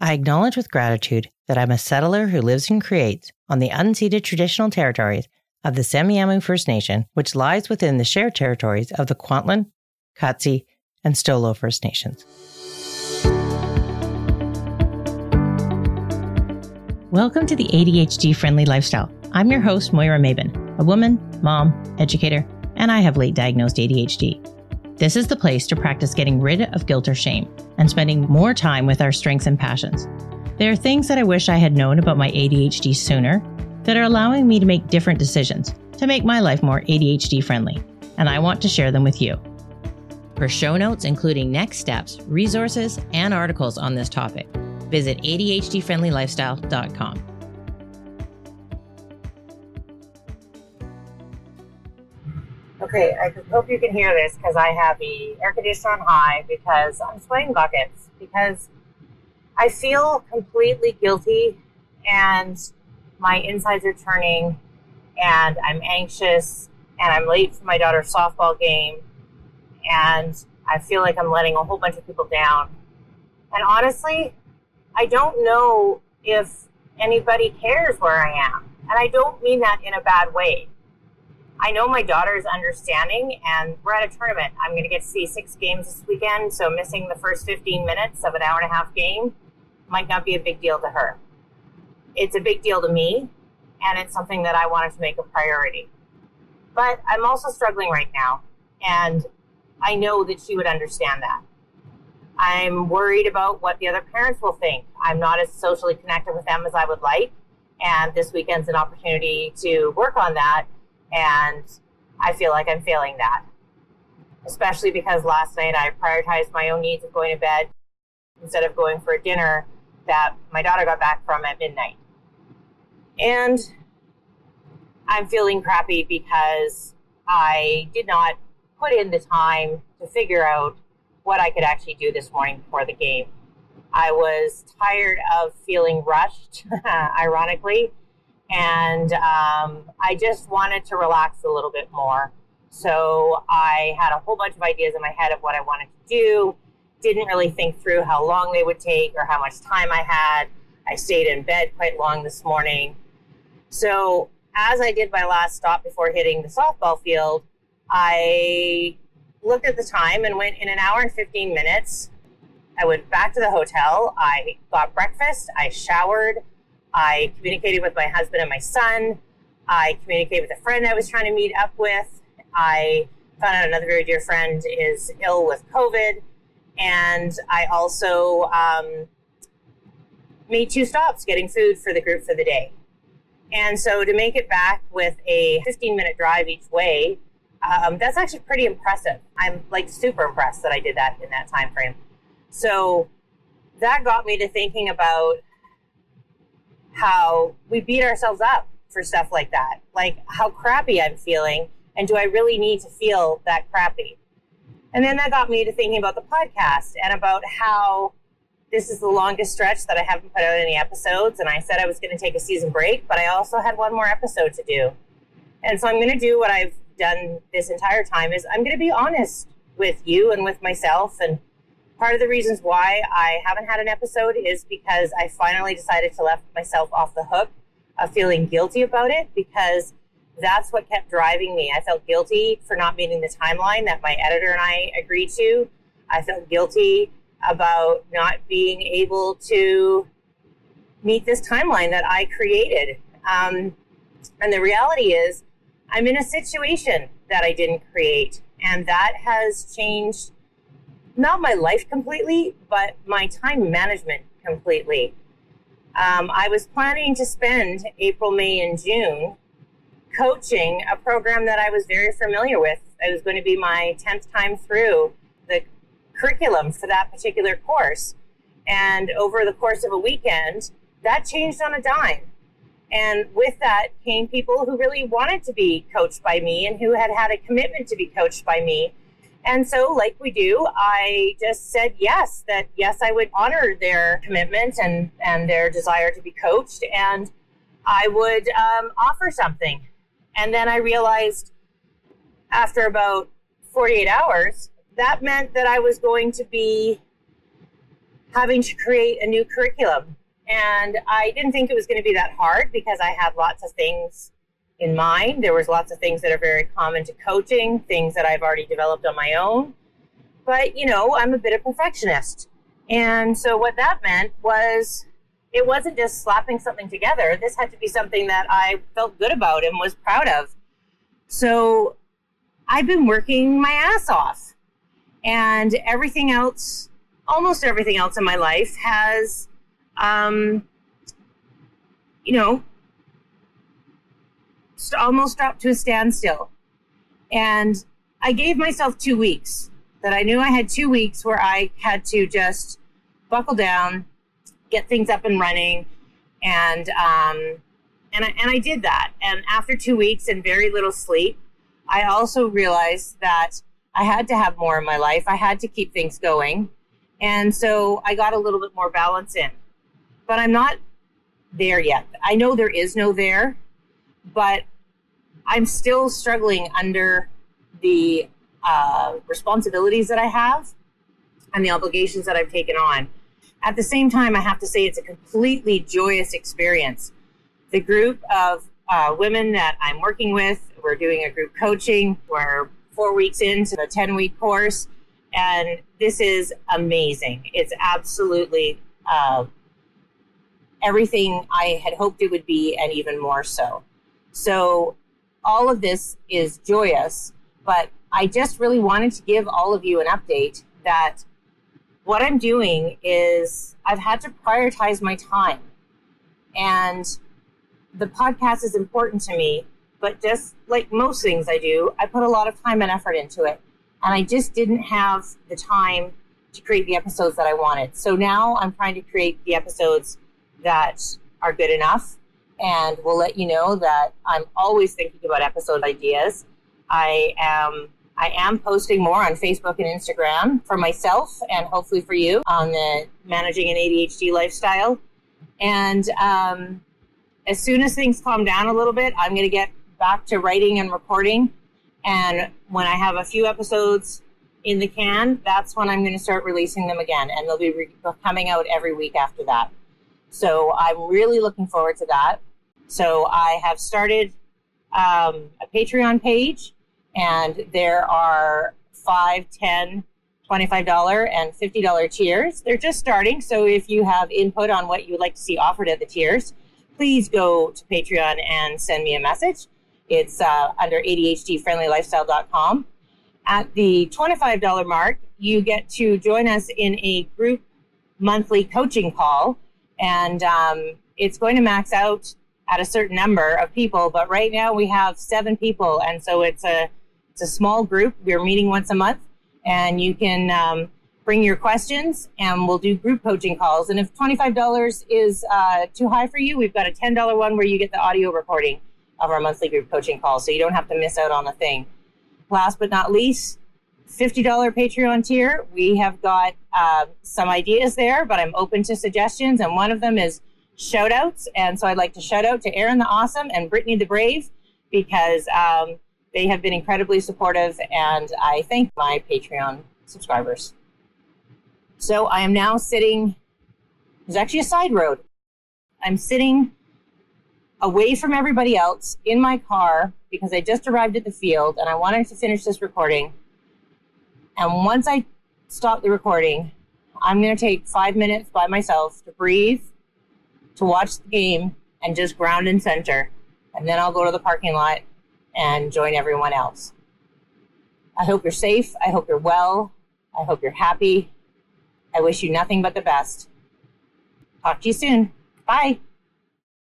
I acknowledge with gratitude that I'm a settler who lives and creates on the unceded traditional territories of the Semiahmoo First Nation, which lies within the shared territories of the Kwantlen, Katzie, and Stolo First Nations. Welcome to the ADHD Friendly Lifestyle. I'm your host, Moira Maben, a woman, mom, educator, and I have late diagnosed ADHD. This is the place to practice getting rid of guilt or shame and spending more time with our strengths and passions. There are things that I wish I had known about my ADHD sooner that are allowing me to make different decisions to make my life more ADHD friendly, and I want to share them with you. For show notes, including next steps, resources, and articles on this topic, visit ADHDfriendlylifestyle.com. Okay, I hope you can hear this because I have the air conditioner on high because I'm sweating buckets because I feel completely guilty and my insides are turning and I'm anxious and I'm late for my daughter's softball game and I feel like I'm letting a whole bunch of people down. And honestly, I don't know if anybody cares where I am. And I don't mean that in a bad way. I know my daughter is understanding, and we're at a tournament. I'm going to get to see six games this weekend, so missing the first 15 minutes of an hour and a half game might not be a big deal to her. It's a big deal to me, and it's something that I wanted to make a priority. But I'm also struggling right now, and I know that she would understand that. I'm worried about what the other parents will think. I'm not as socially connected with them as I would like. And this weekend's an opportunity to work on that. And I feel like I'm failing that, especially because last night I prioritized my own needs of going to bed instead of going for a dinner that my daughter got back from at midnight. And I'm feeling crappy because I did not put in the time to figure out what I could actually do this morning before the game. I was tired of feeling rushed, ironically, and um, I just wanted to relax a little bit more. So I had a whole bunch of ideas in my head of what I wanted to do. Didn't really think through how long they would take or how much time I had. I stayed in bed quite long this morning. So as I did my last stop before hitting the softball field, I looked at the time and went in an hour and 15 minutes. I went back to the hotel. I got breakfast. I showered. I communicated with my husband and my son. I communicated with a friend I was trying to meet up with. I found out another very dear friend is ill with COVID. And I also um, made two stops getting food for the group for the day. And so to make it back with a 15 minute drive each way, um, that's actually pretty impressive. I'm like super impressed that I did that in that time frame. So that got me to thinking about how we beat ourselves up for stuff like that, like how crappy I'm feeling, and do I really need to feel that crappy? And then that got me to thinking about the podcast and about how this is the longest stretch that I haven't put out any episodes. And I said I was going to take a season break, but I also had one more episode to do. And so I'm going to do what I've done this entire time is I'm going to be honest with you and with myself. And part of the reasons why I haven't had an episode is because I finally decided to let myself off the hook of feeling guilty about it because that's what kept driving me. I felt guilty for not meeting the timeline that my editor and I agreed to. I felt guilty about not being able to meet this timeline that I created. Um, and the reality is, I'm in a situation that I didn't create, and that has changed not my life completely, but my time management completely. Um, I was planning to spend April, May, and June coaching a program that I was very familiar with. It was going to be my 10th time through the curriculum for that particular course. And over the course of a weekend, that changed on a dime. And with that came people who really wanted to be coached by me and who had had a commitment to be coached by me. And so, like we do, I just said yes, that yes, I would honor their commitment and, and their desire to be coached, and I would um, offer something. And then I realized after about 48 hours, that meant that I was going to be having to create a new curriculum. And I didn't think it was going to be that hard because I had lots of things in mind. There was lots of things that are very common to coaching, things that I've already developed on my own. But, you know, I'm a bit of perfectionist. And so what that meant was it wasn't just slapping something together. This had to be something that I felt good about and was proud of. So I've been working my ass off. And everything else, almost everything else in my life has, um, you know, almost dropped to a standstill. And I gave myself two weeks that I knew I had two weeks where I had to just buckle down, get things up and running, and um, and I, and I did that. And after two weeks and very little sleep, I also realized that I had to have more in my life. I had to keep things going, and so I got a little bit more balance in. But I'm not there yet. I know there is no there, but I'm still struggling under the uh, responsibilities that I have and the obligations that I've taken on. At the same time, I have to say it's a completely joyous experience. The group of uh, women that I'm working with, we're doing a group coaching. We're four weeks into the 10 week course, and this is amazing. It's absolutely uh, everything I had hoped it would be, and even more so. So, all of this is joyous, but I just really wanted to give all of you an update that what I'm doing is I've had to prioritize my time. And the podcast is important to me, but just like most things I do, I put a lot of time and effort into it. And I just didn't have the time to create the episodes that I wanted. So now I'm trying to create the episodes that are good enough. And we'll let you know that I'm always thinking about episode ideas. I am I am posting more on Facebook and Instagram for myself and hopefully for you on the managing an ADHD lifestyle. And um, as soon as things calm down a little bit, I'm going to get back to writing and recording. And when I have a few episodes in the can, that's when I'm going to start releasing them again. And they'll be re- coming out every week after that. So I'm really looking forward to that. So I have started um, a Patreon page and there are five, ten, $25 and $50 tiers. They're just starting. So if you have input on what you would like to see offered at the tiers, please go to Patreon and send me a message. It's uh, under ADHDfriendlylifestyle.com. At the $25 mark, you get to join us in a group monthly coaching call. And um, it's going to max out at a certain number of people. But right now we have seven people. And so it's a it's a small group. We're meeting once a month, and you can um, bring your questions, and we'll do group coaching calls. And if $25 is uh, too high for you, we've got a $10 one where you get the audio recording of our monthly group coaching calls, so you don't have to miss out on a thing. Last but not least, $50 Patreon tier. We have got uh, some ideas there, but I'm open to suggestions. And one of them is shout outs. And so I'd like to shout out to Aaron the Awesome and Brittany the Brave because um, they have been incredibly supportive, and I thank my Patreon subscribers. So I am now sitting, there's actually a side road. I'm sitting away from everybody else in my car because I just arrived at the field and I wanted to finish this recording. And once I stop the recording, I'm going to take five minutes by myself to breathe, to watch the game, and just ground and center. And then I'll go to the parking lot and join everyone else. I hope you're safe. I hope you're well. I hope you're happy. I wish you nothing but the best. Talk to you soon. Bye.